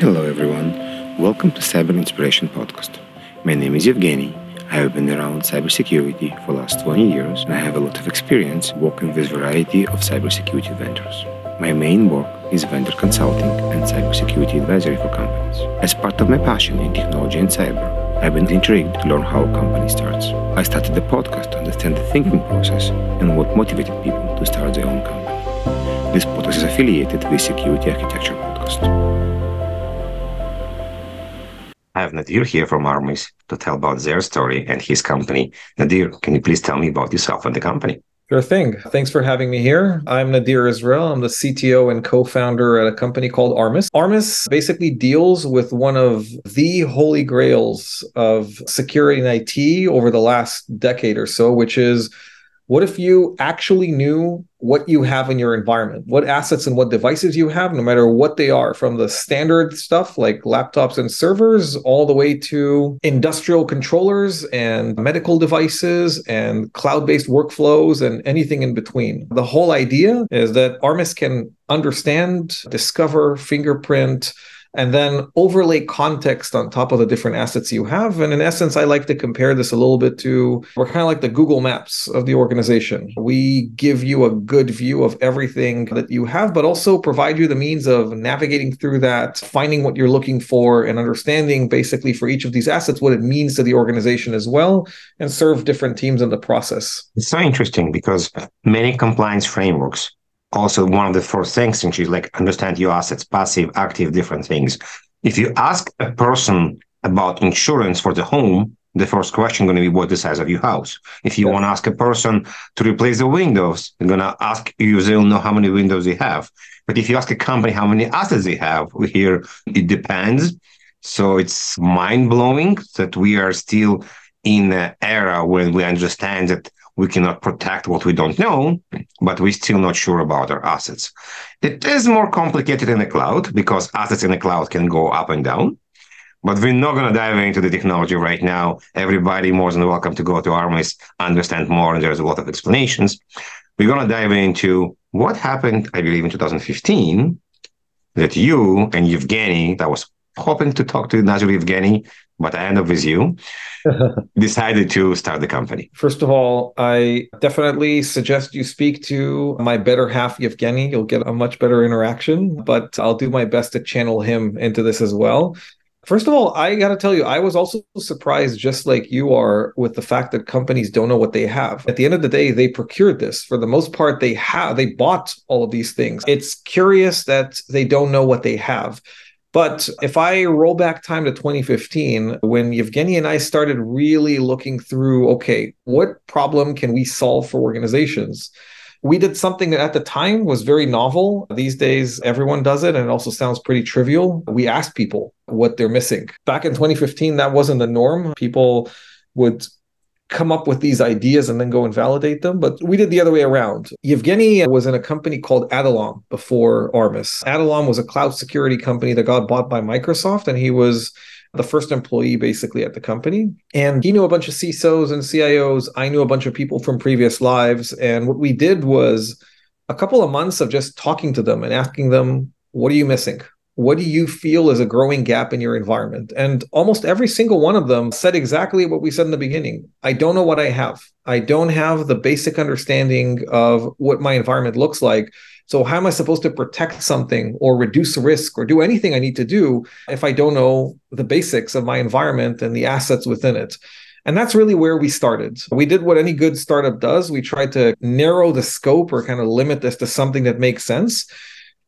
Hello, everyone. Welcome to Cyber Inspiration Podcast. My name is Evgeny. I have been around cybersecurity for the last 20 years and I have a lot of experience working with a variety of cybersecurity vendors. My main work is vendor consulting and cybersecurity advisory for companies. As part of my passion in technology and cyber, I've been intrigued to learn how a company starts. I started the podcast to understand the thinking process and what motivated people to start their own company. This podcast is affiliated with Security Architecture Podcast. Have Nadir here from Armis to tell about their story and his company. Nadir, can you please tell me about yourself and the company? Sure thing. Thanks for having me here. I'm Nadir Izrael. I'm the CTO and co-founder at a company called Armis. Armis basically deals with one of the holy grails of security and IT over the last decade or so, which is what if you actually knew what you have in your environment, what assets and what devices you have, no matter what they are, from the standard stuff like laptops and servers, all the way to industrial controllers and medical devices and cloud based workflows and anything in between? The whole idea is that Armis can understand, discover, fingerprint, and then overlay context on top of the different assets you have. And in essence, I like to compare this a little bit to we're kind of like the Google Maps of the organization. We give you a good view of everything that you have, but also provide you the means of navigating through that, finding what you're looking for, and understanding basically for each of these assets what it means to the organization as well, and serve different teams in the process. It's so interesting because many compliance frameworks also one of the first things is like understand your assets, passive, active, different things. If you ask a person about insurance for the home, the first question going to be what the size of your house. If you yeah. want to ask a person to replace the windows, they're going to ask you, they'll know how many windows they have. But if you ask a company how many assets they have, we hear it depends. So it's mind blowing that we are still in an era when we understand that we cannot protect what we don't know, but we're still not sure about our assets. It is more complicated in the cloud because assets in the cloud can go up and down. But we're not going to dive into the technology right now. Everybody more than welcome to go to Armis, understand more, and there's a lot of explanations. We're going to dive into what happened, I believe, in 2015 that you and Evgeny, that was hoping to talk to Nazir Evgeny, but I end up with you, decided to start the company? First of all, I definitely suggest you speak to my better half, Evgeny. You'll get a much better interaction, but I'll do my best to channel him into this as well. First of all, I got to tell you, I was also surprised, just like you are, with the fact that companies don't know what they have. At the end of the day, they procured this. For the most part, they have, they bought all of these things. It's curious that they don't know what they have. But if I roll back time to 2015, when Evgeny and I started really looking through, okay, what problem can we solve for organizations? We did something that at the time was very novel. These days, everyone does it, and it also sounds pretty trivial. We asked people what they're missing. Back in 2015, that wasn't the norm. People would come up with these ideas and then go and validate them. But we did the other way around. Yevgeny was in a company called Adallom before Armis. Adallom was a cloud security company that got bought by Microsoft, and he was the first employee basically at the company. And he knew a bunch of CISOs and CIOs. I knew a bunch of people from previous lives. And what we did was a couple of months of just talking to them and asking them, what are you missing? What do you feel is a growing gap in your environment? And almost every single one of them said exactly what we said in the beginning. I don't know what I have. I don't have the basic understanding of what my environment looks like. So, how am I supposed to protect something or reduce risk or do anything I need to do if I don't know the basics of my environment and the assets within it? And that's really where we started. We did what any good startup does. We tried to narrow the scope or kind of limit this to something that makes sense.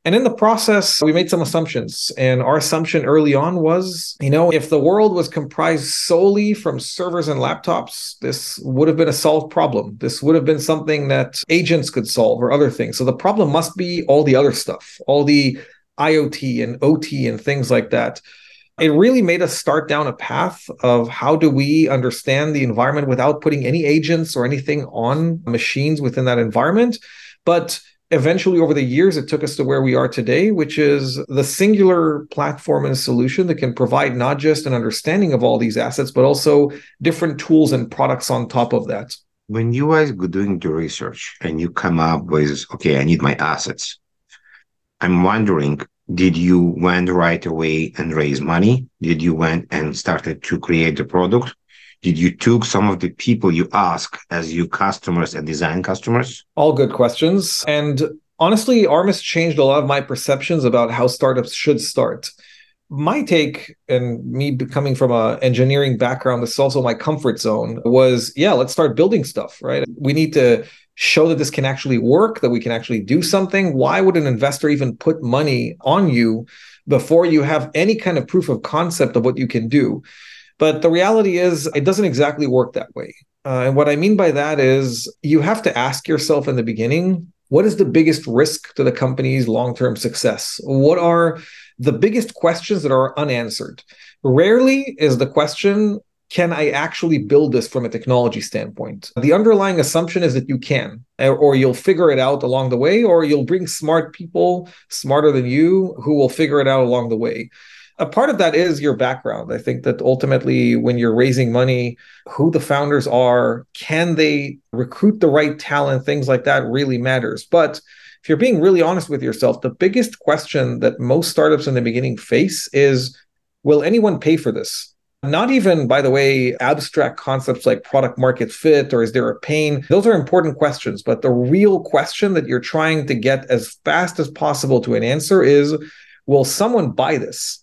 And in the process, we made some assumptions. And our assumption early on was, you know, if the world was comprised solely from servers and laptops, this would have been a solved problem. This would have been something that agents could solve or other things. So the problem must be all the other stuff, all the IoT and OT and things like that. It really made us start down a path of how do we understand the environment without putting any agents or anything on machines within that environment. But eventually over the years it took us to where we are today which is the singular platform and solution that can provide not just an understanding of all these assets but also different tools and products on top of that when you guys go doing the research and you come up with okay i need my assets i'm wondering did you went right away and raise money? Did you went and started to create the product? Did you took some of the people you ask as your customers and design customers? All good questions. And honestly, Armis changed a lot of my perceptions about how startups should start. My take, and me coming from an engineering background, this is also my comfort zone, was yeah, let's start building stuff, right? We need to show that this can actually work, that we can actually do something. Why would an investor even put money on you before you have any kind of proof of concept of what you can do? But the reality is, it doesn't exactly work that way. Uh, and what I mean by that is you have to ask yourself in the beginning what is the biggest risk to the company's long term success? What are the biggest questions that are unanswered? Rarely is the question, can I actually build this from a technology standpoint? The underlying assumption is that you can, or you'll figure it out along the way, or you'll bring smart people smarter than you who will figure it out along the way. A part of that is your background. I think that ultimately, when you're raising money, who the founders are, can they recruit the right talent, things like that really matters. But if you're being really honest with yourself, the biggest question that most startups in the beginning face is will anyone pay for this? Not even, by the way, abstract concepts like product market fit or is there a pain? Those are important questions. But the real question that you're trying to get as fast as possible to an answer is will someone buy this?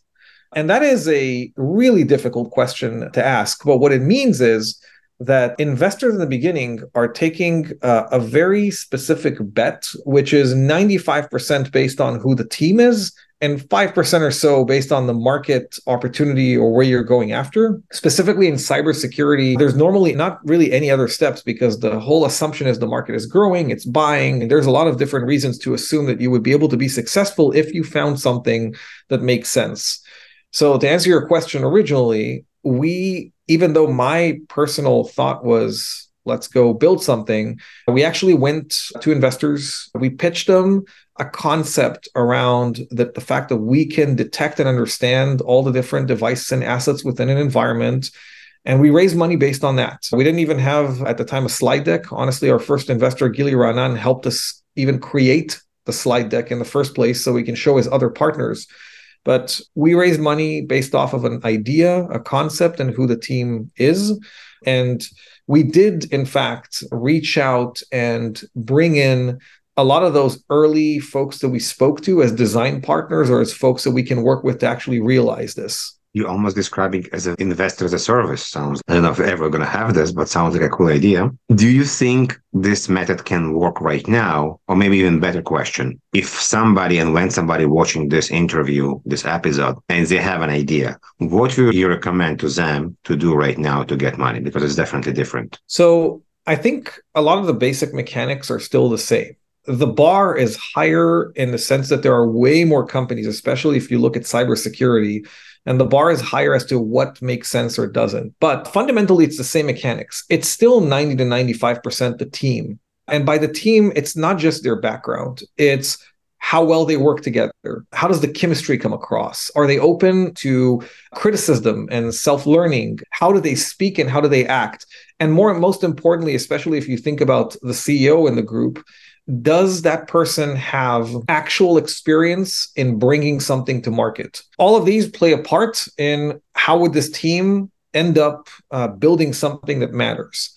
And that is a really difficult question to ask. But what it means is that investors in the beginning are taking uh, a very specific bet, which is 95% based on who the team is and 5% or so based on the market opportunity or where you're going after. Specifically in cybersecurity, there's normally not really any other steps because the whole assumption is the market is growing, it's buying, and there's a lot of different reasons to assume that you would be able to be successful if you found something that makes sense. So to answer your question originally, we even though my personal thought was let's go build something. We actually went to investors. We pitched them a concept around the, the fact that we can detect and understand all the different devices and assets within an environment. And we raised money based on that. We didn't even have at the time a slide deck. Honestly, our first investor, Gili Ranan, helped us even create the slide deck in the first place so we can show his other partners. But we raise money based off of an idea, a concept, and who the team is. And we did, in fact, reach out and bring in a lot of those early folks that we spoke to as design partners or as folks that we can work with to actually realize this you almost describing as an investor as a service sounds i don't know if ever going to have this but sounds like a cool idea. Do you think this method can work right now? Or maybe even better question if somebody and when somebody watching this interview this episode and they have an idea what would you recommend to them to do right now to get money? Because it's definitely different. So i think a lot of the basic mechanics are still the same the bar is higher in the sense that there are way more companies, especially if you look at cybersecurity, and the bar is higher as to what makes sense or doesn't. But fundamentally, it's the same mechanics. It's still 90 to 95% the team. And by the team, it's not just their background, it's how well they work together. How does the chemistry come across? Are they open to criticism and self learning? How do they speak and how do they act? And more, most importantly, especially if you think about the CEO in the group, does that person have actual experience in bringing something to market? All of these play a part in how would this team end up uh, building something that matters.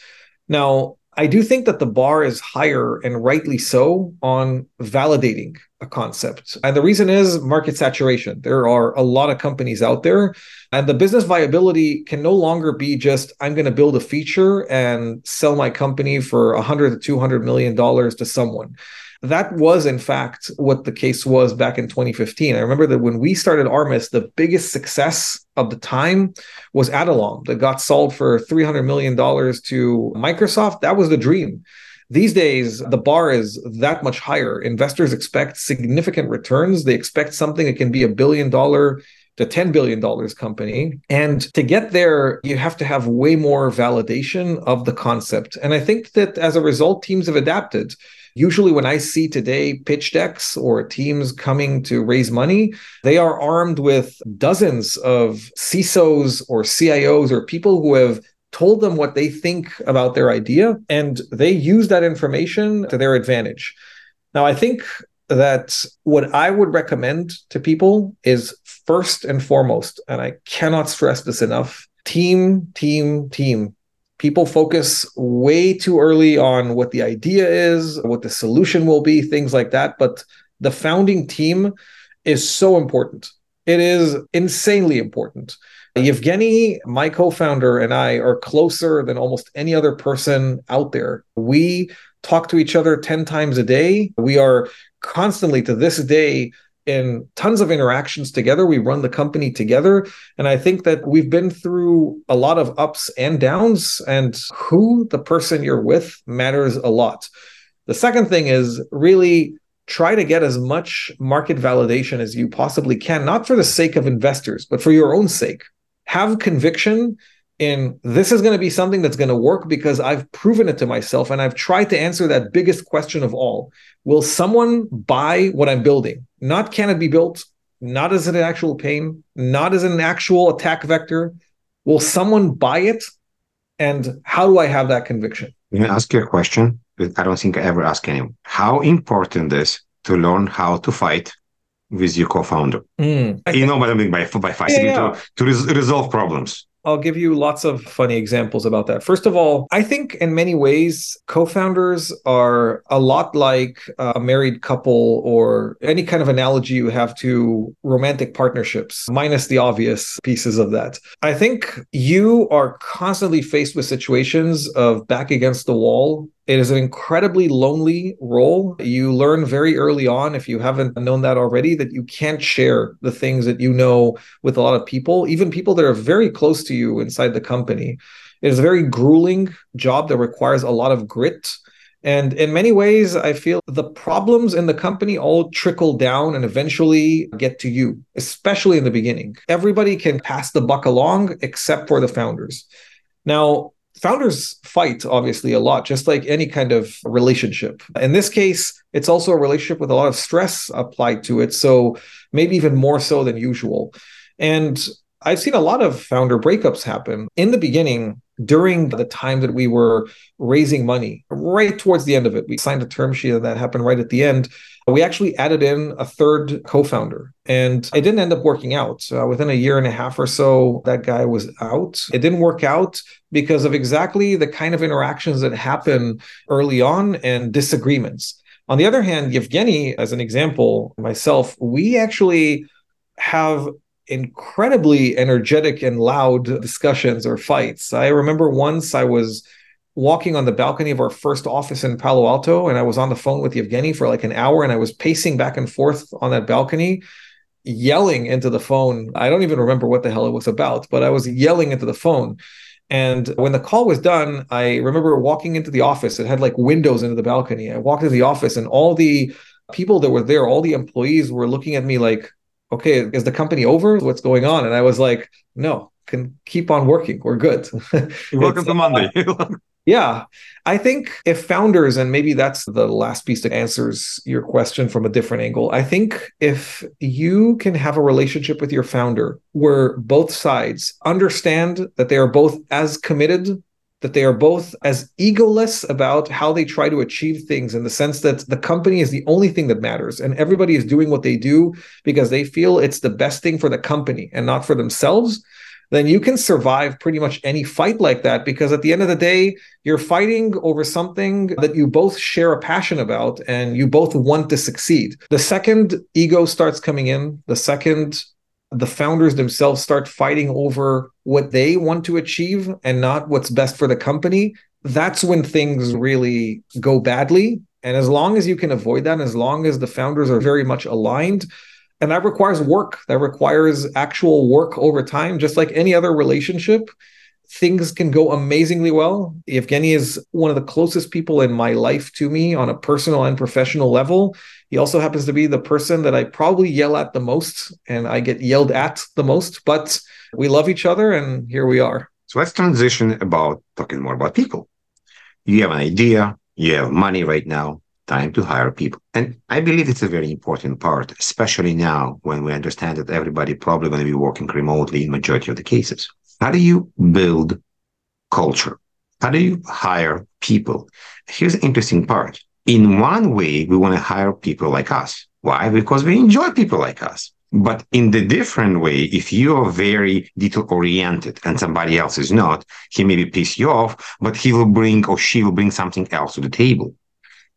Now, I do think that the bar is higher and rightly so on validating a concept. And the reason is market saturation. There are a lot of companies out there, and the business viability can no longer be just I'm going to build a feature and sell my company for 100 to 200 million dollars to someone. That was, in fact, what the case was back in 2015. I remember that when we started Armis, the biggest success of the time was Adallom that got sold for $300 million to Microsoft. That was the dream. These days, the bar is that much higher. Investors expect significant returns. They expect something that can be a billion dollar to $10 billion company. And to get there, you have to have way more validation of the concept. And I think that as a result, teams have adapted. Usually, when I see today pitch decks or teams coming to raise money, they are armed with dozens of CISOs or CIOs or people who have told them what they think about their idea, and they use that information to their advantage. Now, I think that what I would recommend to people is first and foremost, and I cannot stress this enough team, team, team. People focus way too early on what the idea is, what the solution will be, things like that. But the founding team is so important. It is insanely important. Yevgeny, my co founder, and I are closer than almost any other person out there. We talk to each other 10 times a day. We are constantly, to this day, in tons of interactions together. We run the company together. And I think that we've been through a lot of ups and downs, and who the person you're with matters a lot. The second thing is really try to get as much market validation as you possibly can, not for the sake of investors, but for your own sake. Have conviction in this is going to be something that's going to work because I've proven it to myself and I've tried to answer that biggest question of all. Will someone buy what I'm building? Not can it be built, not as an actual pain, not as an actual attack vector. Will someone buy it? And how do I have that conviction? Let me ask you a question I don't think I ever ask anyone. How important is to learn how to fight with your co-founder? Mm. You know what I mean by by fighting yeah, yeah. to, to res- resolve problems. I'll give you lots of funny examples about that. First of all, I think in many ways, co founders are a lot like a married couple or any kind of analogy you have to romantic partnerships, minus the obvious pieces of that. I think you are constantly faced with situations of back against the wall it is an incredibly lonely role. You learn very early on, if you haven't known that already, that you can't share the things that you know with a lot of people, even people that are very close to you inside the company. It is a very grueling job that requires a lot of grit. And in many ways, I feel the problems in the company all trickle down and eventually get to you, especially in the beginning. Everybody can pass the buck along except for the founders. Now, founders fight obviously a lot just like any kind of relationship. In this case it's also a relationship with a lot of stress applied to it so maybe even more so than usual. And i've seen a lot of founder breakups happen. In the beginning during the time that we were raising money right towards the end of it we signed a term sheet and that happened right at the end. We actually added in a third co-founder and it didn't end up working out. Uh, within a year and a half or so that guy was out. It didn't work out because of exactly the kind of interactions that happen early on and disagreements. On the other hand yevgeny as an example myself we actually have incredibly energetic and loud discussions or fights i remember once i was walking on the balcony of our first office in Palo Alto, and I was on the phone with Yevgeny for like an hour, and I was pacing back and forth on that balcony, yelling into the phone. I don't even remember what the hell it was about, but I was yelling into the phone. And when the call was done, I remember walking into the office. It had like windows into the balcony. I walked into the office, and all the people that were there, all the employees were looking at me like, okay, is the company over? What's going on? And I was like, no, can keep on working. We're good. Welcome to uh, Monday. Yeah. I think if founders, and maybe that's the last piece that answers your question from a different angle, I think if you can have a relationship with your founder where both sides understand that they are both as committed that they are both as egoless about how they try to achieve things in the sense that the company is the only thing that matters and everybody is doing what they do because they feel it's the best thing for the company and not for themselves then you can survive pretty much any fight like that because at the end of the day, you're fighting over something that you both share a passion about and you both want to succeed. The second ego starts coming in, the second the founders themselves start fighting over what they want to achieve and not what's best for the company, that's when things really go badly. And as long as you can avoid that, as long as the founders are very much aligned, and that requires work that requires actual work over time just like any other relationship things can go amazingly well evgeny is one of the closest people in my life to me on a personal and professional level he also happens to be the person that i probably yell at the most and i get yelled at the most but we love each other and here we are so let's transition about talking more about people you have an idea you have money right now time to hire people. And I believe it's a very important part, especially now when we understand that everybody probably going to be working remotely in majority of the cases. How do you build culture? How do you hire people? Here's the interesting part. In one way, we want to hire people like us. Why? Because we enjoy people like us. But in the different way, if you are very detail oriented and somebody else is not, he may be piss you off, but he will bring or she will bring something else to the table.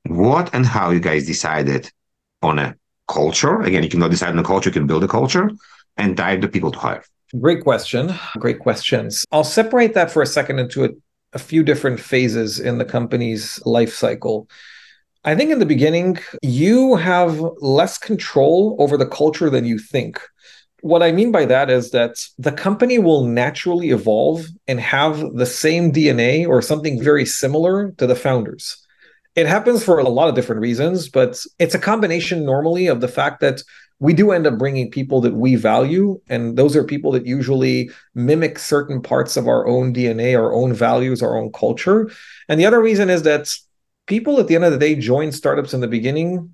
What and how you guys decided on a culture? Again, you cannot decide on a culture, you can build a culture and dive the people to hire. Great question. Great questions. I'll separate that for a second into a, a few different phases in the company's life cycle. I think in the beginning, you have less control over the culture than you think. What I mean by that is that the company will naturally evolve and have the same DNA or something very similar to the founders. It happens for a lot of different reasons, but it's a combination normally of the fact that we do end up bringing people that we value. And those are people that usually mimic certain parts of our own DNA, our own values, our own culture. And the other reason is that people at the end of the day join startups in the beginning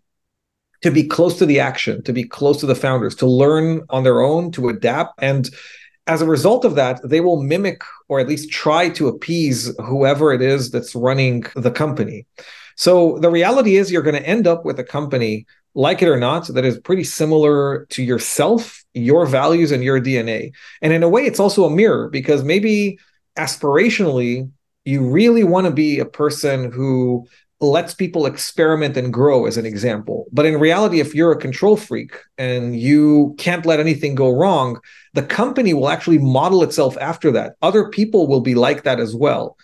to be close to the action, to be close to the founders, to learn on their own, to adapt. And as a result of that, they will mimic or at least try to appease whoever it is that's running the company. So the reality is, you're going to end up with a company, like it or not, that is pretty similar to yourself, your values, and your DNA. And in a way, it's also a mirror because maybe aspirationally, you really want to be a person who lets people experiment and grow as an example. But in reality if you're a control freak and you can't let anything go wrong the company will actually model itself after that. Other people will be like that as well.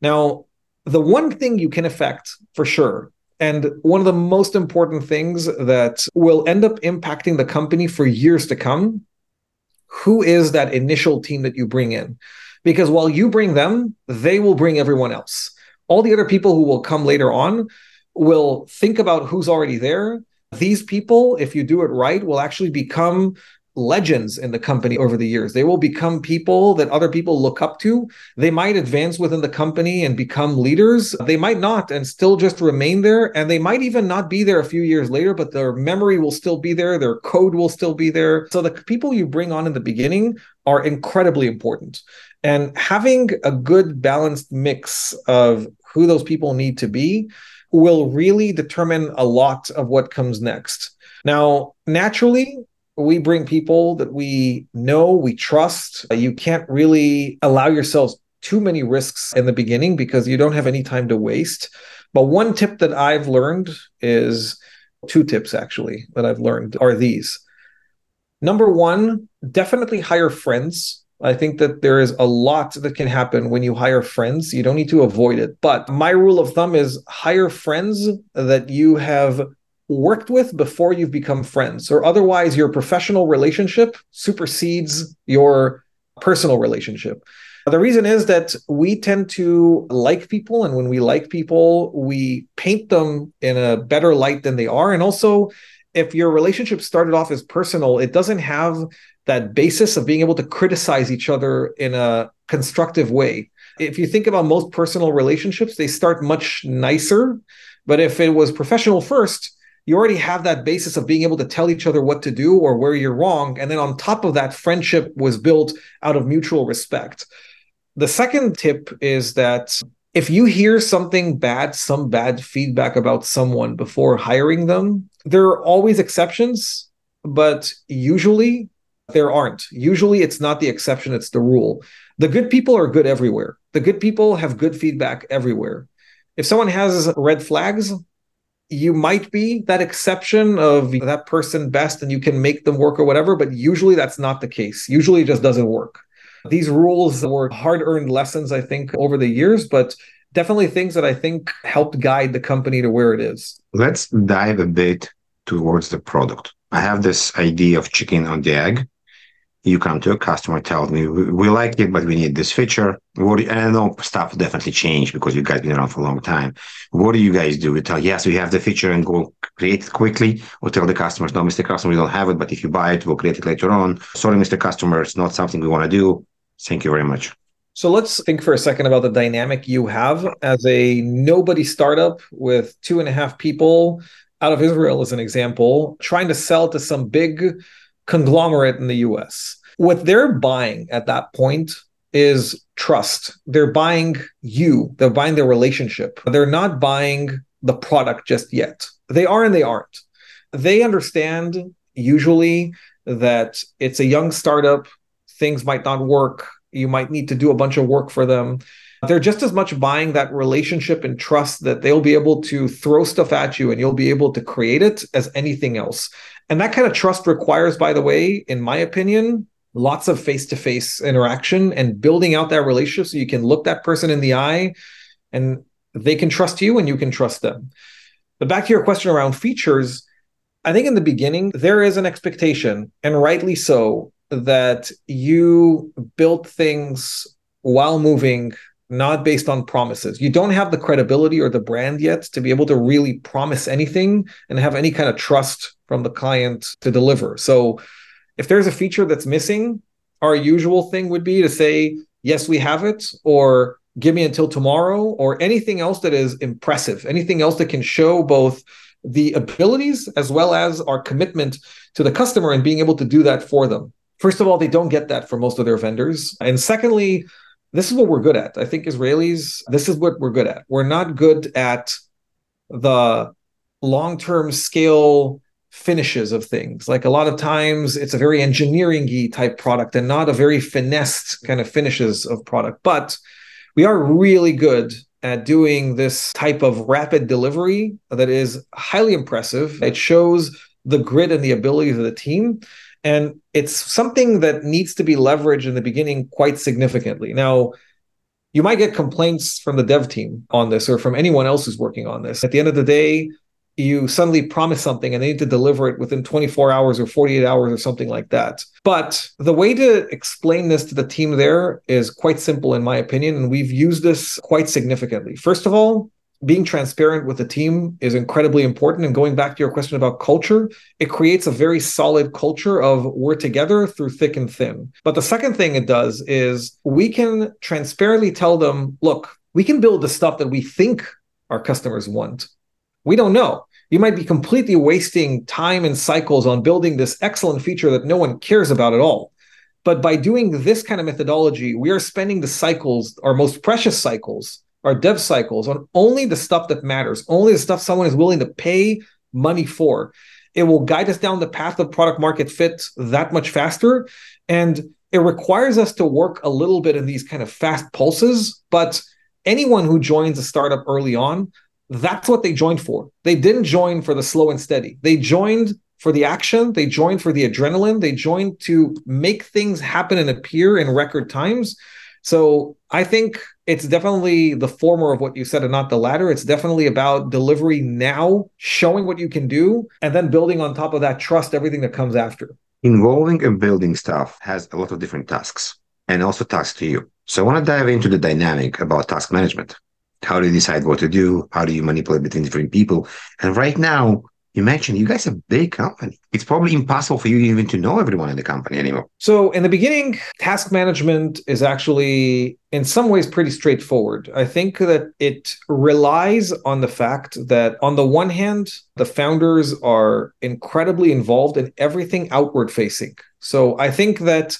Now the one thing you can affect for sure and one of the most important things that will end up impacting the company for years to come who is that initial team that you bring in because while you bring them, they will bring everyone else. All the other people who will come later on will think about who's already there. These people, if you do it right, will actually become legends in the company over the years. They will become people that other people look up to. They might advance within the company and become leaders. They might not and still just remain there. And they might even not be there a few years later, but their memory will still be there. Their code will still be there. So the people you bring on in the beginning are incredibly important. And having a good balanced mix of who those people need to be will really determine a lot of what comes next. Now, naturally, we bring people that we know, we trust. You can't really allow yourselves too many risks in the beginning because you don't have any time to waste. But one tip that I've learned is two tips actually that I've learned are these. Number one, definitely hire friends I think that there is a lot that can happen when you hire friends. You don't need to avoid it. But my rule of thumb is hire friends that you have worked with before you've become friends, or otherwise, your professional relationship supersedes your personal relationship. The reason is that we tend to like people, and when we like people, we paint them in a better light than they are. And also, if your relationship started off as personal, it doesn't have that basis of being able to criticize each other in a constructive way. If you think about most personal relationships, they start much nicer. But if it was professional first, you already have that basis of being able to tell each other what to do or where you're wrong. And then on top of that, friendship was built out of mutual respect. The second tip is that if you hear something bad, some bad feedback about someone before hiring them, there are always exceptions, but usually there aren't. Usually it's not the exception, it's the rule. The good people are good everywhere. The good people have good feedback everywhere. If someone has red flags, you might be that exception of that person best and you can make them work or whatever, but usually that's not the case. Usually it just doesn't work. These rules were hard earned lessons, I think, over the years, but definitely things that I think helped guide the company to where it is. Let's dive a bit towards the product. I have this idea of chicken on the egg you come to a customer, tells me we, like it, but we need this feature. What do and I know stuff definitely changed because you guys been around for a long time. What do you guys do? We tell yes, we have the feature and go create it quickly, or tell the customers, no, Mr. Customer, we don't have it, but if you buy it, we'll create it later on. Sorry, Mr. Customer, it's not something we want to do. Thank you very much. So let's think for a second about the dynamic you have as a nobody startup with two and a half people out of Israel, as an example, trying to sell to some big conglomerate in the US. What they're buying at that point is trust. They're buying you, they're buying their relationship. They're not buying the product just yet. They are and they aren't. They understand usually that it's a young startup, things might not work, you might need to do a bunch of work for them. They're just as much buying that relationship and trust that they'll be able to throw stuff at you and you'll be able to create it as anything else. And that kind of trust requires, by the way, in my opinion, lots of face to face interaction and building out that relationship so you can look that person in the eye and they can trust you and you can trust them. But back to your question around features, I think in the beginning, there is an expectation, and rightly so, that you build things while moving, not based on promises. You don't have the credibility or the brand yet to be able to really promise anything and have any kind of trust from the client to deliver. So if there's a feature that's missing, our usual thing would be to say, yes, we have it, or give me until tomorrow, or anything else that is impressive, anything else that can show both the abilities as well as our commitment to the customer and being able to do that for them. First of all, they don't get that for most of their vendors. And secondly, this is what we're good at. I think Israelis, this is what we're good at. We're not good at the long term scale finishes of things. Like a lot of times it's a very engineering y type product and not a very finessed kind of finishes of product. But we are really good at doing this type of rapid delivery that is highly impressive. It shows the grit and the ability of the team. And it's something that needs to be leveraged in the beginning quite significantly. Now, you might get complaints from the dev team on this or from anyone else who's working on this. At the end of the day, you suddenly promise something and they need to deliver it within 24 hours or 48 hours or something like that. But the way to explain this to the team there is quite simple, in my opinion. And we've used this quite significantly. First of all, being transparent with the team is incredibly important. And going back to your question about culture, it creates a very solid culture of we're together through thick and thin. But the second thing it does is we can transparently tell them, look, we can build the stuff that we think our customers want we don't know. You might be completely wasting time and cycles on building this excellent feature that no one cares about at all. But by doing this kind of methodology, we are spending the cycles, our most precious cycles, our dev cycles, on only the stuff that matters, only the stuff someone is willing to pay money for. It will guide us down the path of product market fit that much faster. And it requires us to work a little bit in these kind of fast pulses. But anyone who joins a startup early on that's what they joined for. They didn't join for the slow and steady. They joined for the action, they joined for the adrenaline, they joined to make things happen and appear in record times. So I think it's definitely the former of what you said and not the latter. It's definitely about delivery now, showing what you can do, and then building on top of that trust everything that comes after. Involving and building stuff has a lot of different tasks and also tasks to you. So I want to dive into the dynamic about task management. How do you decide what to do? How do you manipulate between different people? And right now, mentioned you guys are a big company. It's probably impossible for you even to know everyone in the company anymore. So, in the beginning, task management is actually, in some ways, pretty straightforward. I think that it relies on the fact that, on the one hand, the founders are incredibly involved in everything outward facing. So, I think that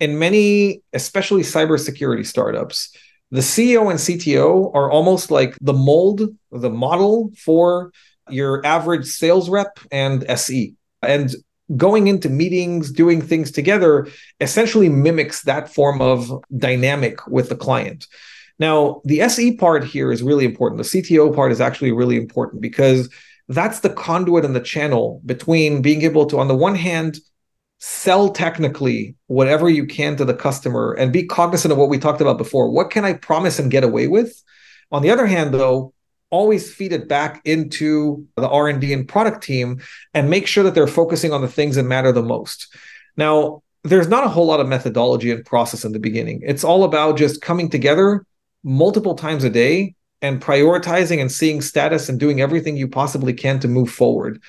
in many, especially cybersecurity startups, the CEO and CTO are almost like the mold, the model for your average sales rep and SE. And going into meetings, doing things together essentially mimics that form of dynamic with the client. Now, the SE part here is really important. The CTO part is actually really important because that's the conduit and the channel between being able to, on the one hand, sell technically whatever you can to the customer and be cognizant of what we talked about before. What can I promise and get away with? On the other hand, though, always feed it back into the R&D and product team and make sure that they're focusing on the things that matter the most. Now, there's not a whole lot of methodology and process in the beginning. It's all about just coming together multiple times a day and prioritizing and seeing status and doing everything you possibly can to move forward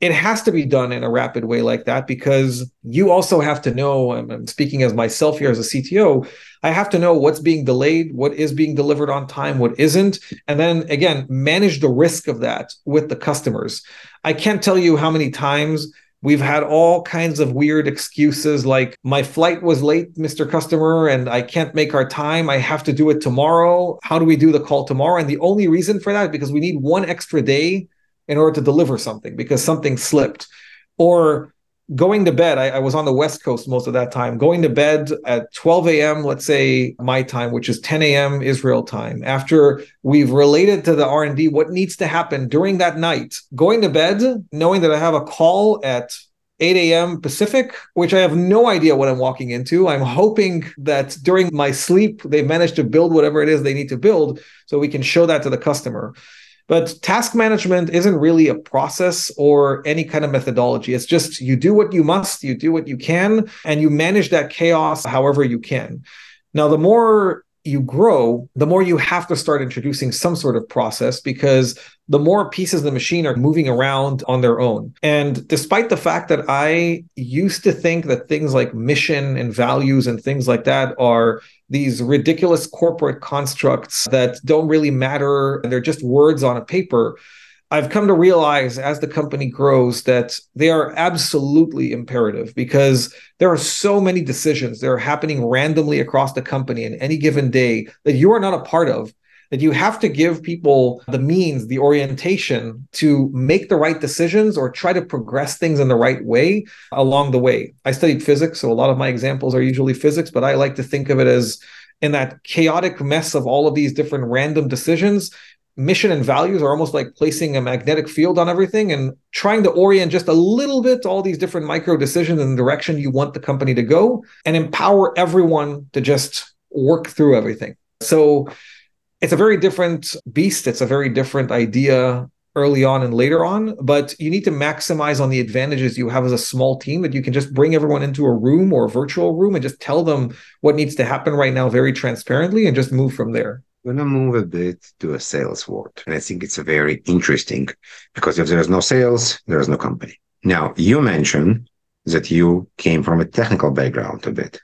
it has to be done in a rapid way like that because you also have to know i'm speaking as myself here as a cto i have to know what's being delayed what is being delivered on time what isn't and then again manage the risk of that with the customers i can't tell you how many times We've had all kinds of weird excuses like, my flight was late, Mr. Customer, and I can't make our time. I have to do it tomorrow. How do we do the call tomorrow? And the only reason for that because we need one extra day in order to deliver something because something slipped. Or going to bed I, I, was on the west coast most of that time going to bed at 12 a.m let's say my time which is 10 a.m israel time after we've related to the r&d what needs to happen during that night going to bed knowing that i have a call at 8 a.m. Pacific, which I have no idea what I'm walking into. I'm hoping that during my sleep, they've managed to build whatever it is they need to build so we can show that to the customer. But task management isn't really a process or any kind of methodology. It's just you do what you must, you do what you can, and you manage that chaos however you can. Now, the more you grow, the more you have to start introducing some sort of process because the more pieces of the machine are moving around on their own. And despite the fact that I used to think that things like mission and values and things like that are these ridiculous corporate constructs that don't really matter, they're just words on a paper. I've come to realize as the company grows that they are absolutely imperative because there are so many decisions that are happening randomly across the company in any given day that you are not a part of that you have to give people the means, the orientation to make the right decisions or try to progress things in the right way along the way. I studied physics, so a lot of my examples are usually physics, but I like to think of it as in that chaotic mess of all of these different random decisions. Mission and values are almost like placing a magnetic field on everything and trying to orient just a little bit all these different micro decisions in the direction you want the company to go and empower everyone to just work through everything. So it's a very different beast. It's a very different idea early on and later on, but you need to maximize on the advantages you have as a small team that you can just bring everyone into a room or a virtual room and just tell them what needs to happen right now very transparently and just move from there. Going to move a bit to a sales world. And I think it's a very interesting because if there's no sales, there's no company. Now, you mentioned that you came from a technical background a bit.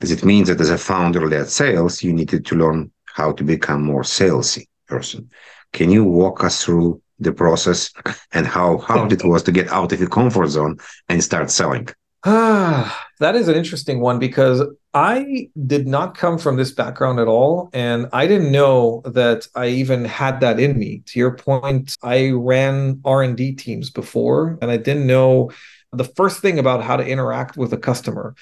Does it mean that as a founder led sales, you needed to learn how to become more salesy person. Can you walk us through the process and how hard it was to get out of your comfort zone and start selling? Ah, that is an interesting one because I did not come from this background at all. And I didn't know that I even had that in me. To your point, I ran R&D teams before and I didn't know the first thing about how to interact with a customer.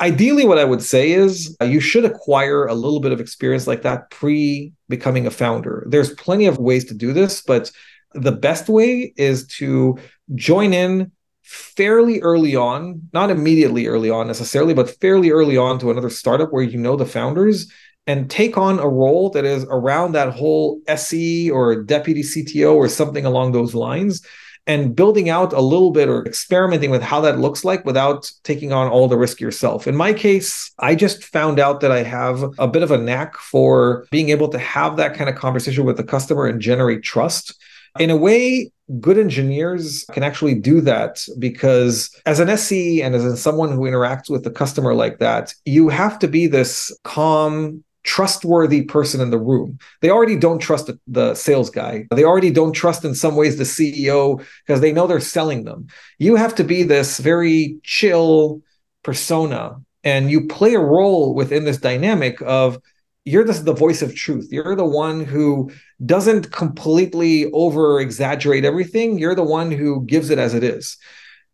Ideally, what I would say is uh, you should acquire a little bit of experience like that pre becoming a founder. There's plenty of ways to do this, but the best way is to join in fairly early on, not immediately early on necessarily, but fairly early on to another startup where you know the founders and take on a role that is around that whole SE or deputy CTO or something along those lines and building out a little bit or experimenting with how that looks like without taking on all the risk yourself. In my case, I just found out that I have a bit of a knack for being able to have that kind of conversation with the customer and generate trust. In a way, good engineers can actually do that because as an SE and as someone who interacts with the customer like that, you have to be this calm, trustworthy person in the room. They already don't trust the, sales guy. They already don't trust in some ways the CEO because they know they're selling them. You have to be this very chill persona and you play a role within this dynamic of you're the, the voice of truth. You're the one who doesn't completely over exaggerate everything. You're the one who gives it as it is.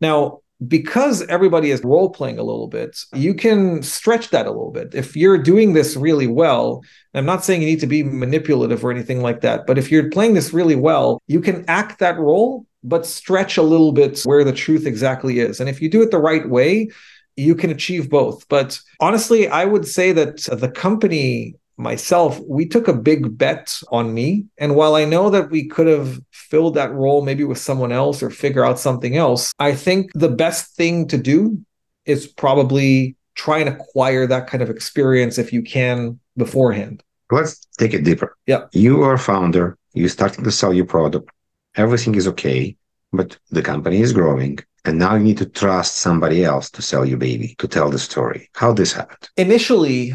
Now, because everybody is role playing a little bit, you can stretch that a little bit. If you're doing this really well, I'm not saying you need to be manipulative or anything like that, but if you're playing this really well, you can act that role, but stretch a little bit where the truth exactly is. And if you do it the right way, you can achieve both. But honestly, I would say that the company myself, we took a big bet on me. And while I know that we could have filled that role maybe with someone else or figure out something else, I think the best thing to do is probably try and acquire that kind of experience if you can beforehand. Let's take it deeper. Yeah. You are a founder, you're starting to sell your product, everything is okay, but the company is growing. And now you need to trust somebody else to sell your baby, to tell the story. How this happened? Initially,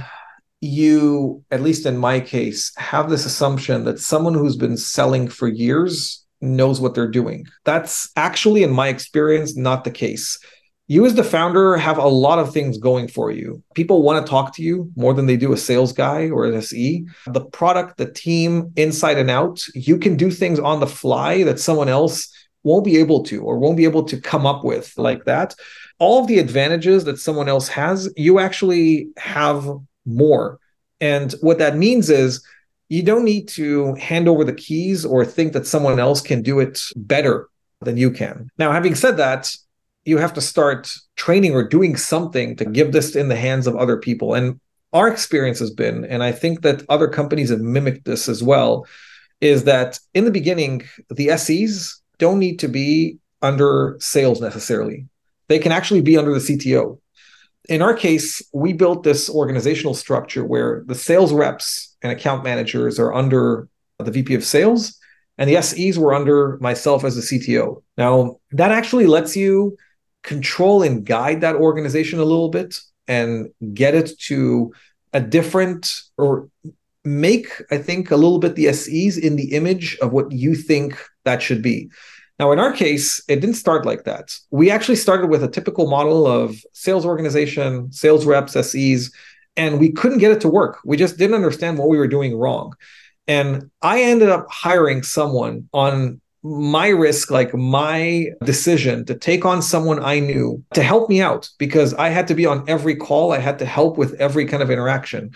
you, at least in my case, have this assumption that someone who's been selling for years knows what they're doing. That's actually, in my experience, not the case. You, as the founder, have a lot of things going for you. People want to talk to you more than they do a sales guy or an SE. The product, the team, inside and out, you can do things on the fly that someone else won't be able to or won't be able to come up with like that. All of the advantages that someone else has, you actually have more. And what that means is you don't need to hand over the keys or think that someone else can do it better than you can. Now, having said that, you have to start training or doing something to give this in the hands of other people. And our experience has been, and I think that other companies have mimicked this as well, is that in the beginning, the SEs don't need to be under sales necessarily. They can actually be under the CTO in our case, we built this organizational structure where the sales reps and account managers are under the VP of sales, and the SEs were under myself as the CTO. Now, that actually lets you control and guide that organization a little bit and get it to a different or make, I think, a little bit the SEs in the image of what you think that should be. Now, in our case, it didn't start like that. We actually started with a typical model of sales organization, sales reps, SEs, and we couldn't get it to work. We just didn't understand what we were doing wrong. And I ended up hiring someone on my risk, like my decision to take on someone I knew to help me out because I had to be on every call. I had to help with every kind of interaction.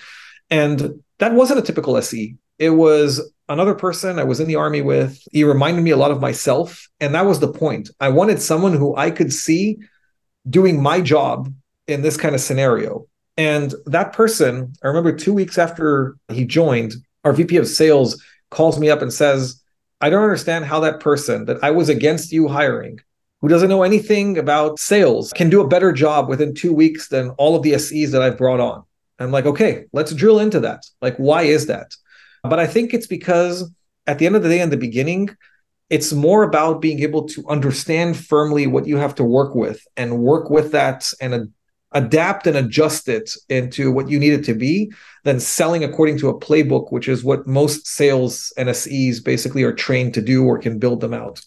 And that wasn't a typical SE. It was another person I was in the army with. He reminded me a lot of myself. And that was the point. I wanted someone who I could see doing my job in this kind of scenario. And that person, I remember two weeks after he joined, our VP of sales calls me up and says, I don't understand how that person that I was against you hiring, who doesn't know anything about sales, can do a better job within two weeks than all of the SEs that I've brought on. I'm like, okay, let's drill into that. Like, why is that? But I think it's because at the end of the day, in the beginning, it's more about being able to understand firmly what you have to work with and work with that and ad- adapt and adjust it into what you need it to be than selling according to a playbook, which is what most sales NSEs basically are trained to do or can build them out.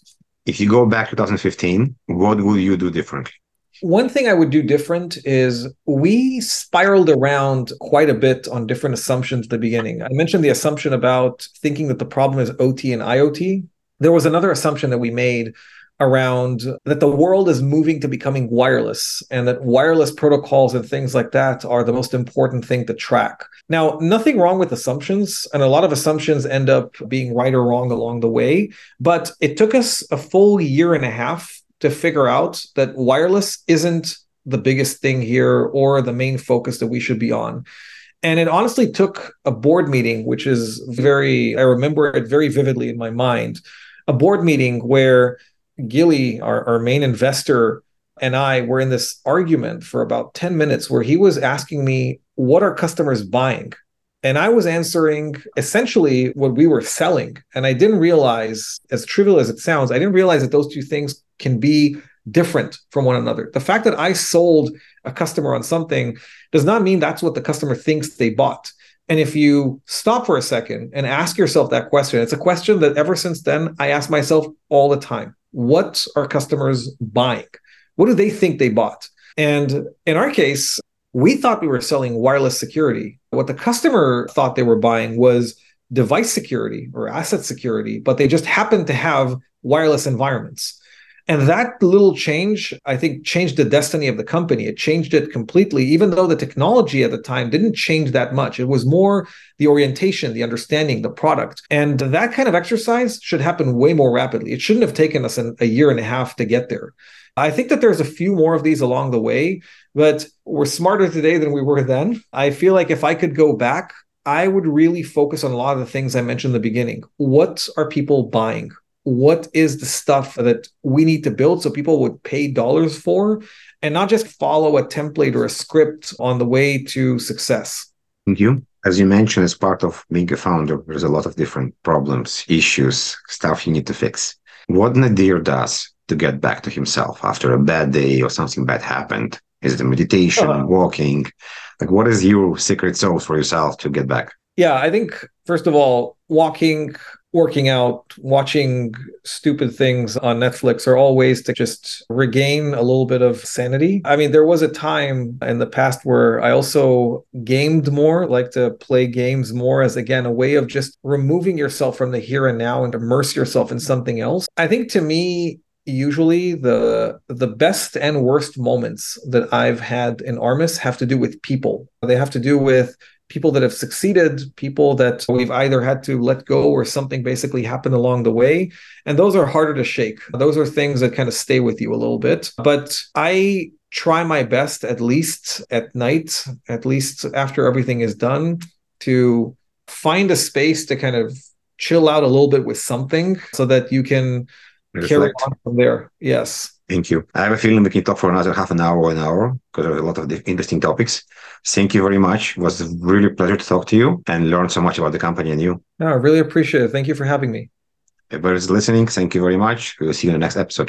If you go back to 2015, what will you do differently? One thing I would do different is we spiraled around quite a bit on different assumptions at the beginning. I mentioned the assumption about thinking that the problem is OT and IoT. There was another assumption that we made around that the world is moving to becoming wireless and that wireless protocols and things like that are the most important thing to track. Now, nothing wrong with assumptions, and a lot of assumptions end up being right or wrong along the way, but it took us a full year and a half to figure out that wireless isn't the biggest thing here or the main focus that we should be on. And it honestly took a board meeting, which is very, I remember it very vividly in my mind, a board meeting where Gili, our, our main investor, and I were in this argument for about 10 minutes where he was asking me, What are customers buying? And I was answering essentially what we were selling. And I didn't realize, as trivial as it sounds, I didn't realize that those two things can be different from one another. The fact that I sold a customer on something does not mean that's what the customer thinks they bought. And if you stop for a second and ask yourself that question, it's a question that ever since then I ask myself all the time. What are customers buying? What do they think they bought? And in our case, we thought we were selling wireless security. What the customer thought they were buying was device security or asset security, but they just happened to have wireless environments. And that little change, I think, changed the destiny of the company. It changed it completely, even though the technology at the time didn't change that much. It was more the orientation, the understanding, the product. And that kind of exercise should happen way more rapidly. It shouldn't have taken us an, a year and a half to get there. I think that there's a few more of these along the way, but we're smarter today than we were then. I feel like if I could go back, I would really focus on a lot of the things I mentioned in the beginning. What are people buying? What is the stuff that we need to build so people would pay dollars for and not just follow a template or a script on the way to success. Thank you. As you mentioned, as part of being a founder, there's a lot of different problems, issues, stuff you need to fix. What Nadir does to get back to himself after a bad day or something bad happened? Is it a meditation, uh-huh. walking? Like, what is your secret sauce for yourself to get back? Yeah, I think, first of all, walking working out, watching stupid things on Netflix are all ways to just regain a little bit of sanity. I mean, there was a time in the past where I also gamed more, like to play games more as again a way of just removing yourself from the here and now and immerse yourself in something else. I think to me, usually the the best and worst moments that I've had in Armis have to do with people. They have to do with people that have succeeded, people that we've either had to let go or something basically happened along the way. And those are harder to shake. Those are things that kind of stay with you a little bit. But I try my best, at least at night, at least after everything is done, to find a space to kind of chill out a little bit with something so that you can Reflect. carry on from there. Yes. Thank you. I have a feeling we can talk for another half an hour or an hour because there's a lot of interesting topics. Thank you very much. It was really a pleasure to talk to you and learn so much about the company and you. No, I really appreciate it. Thank you for having me. Everybody's listening, thank you very much. We will see you in the next episode.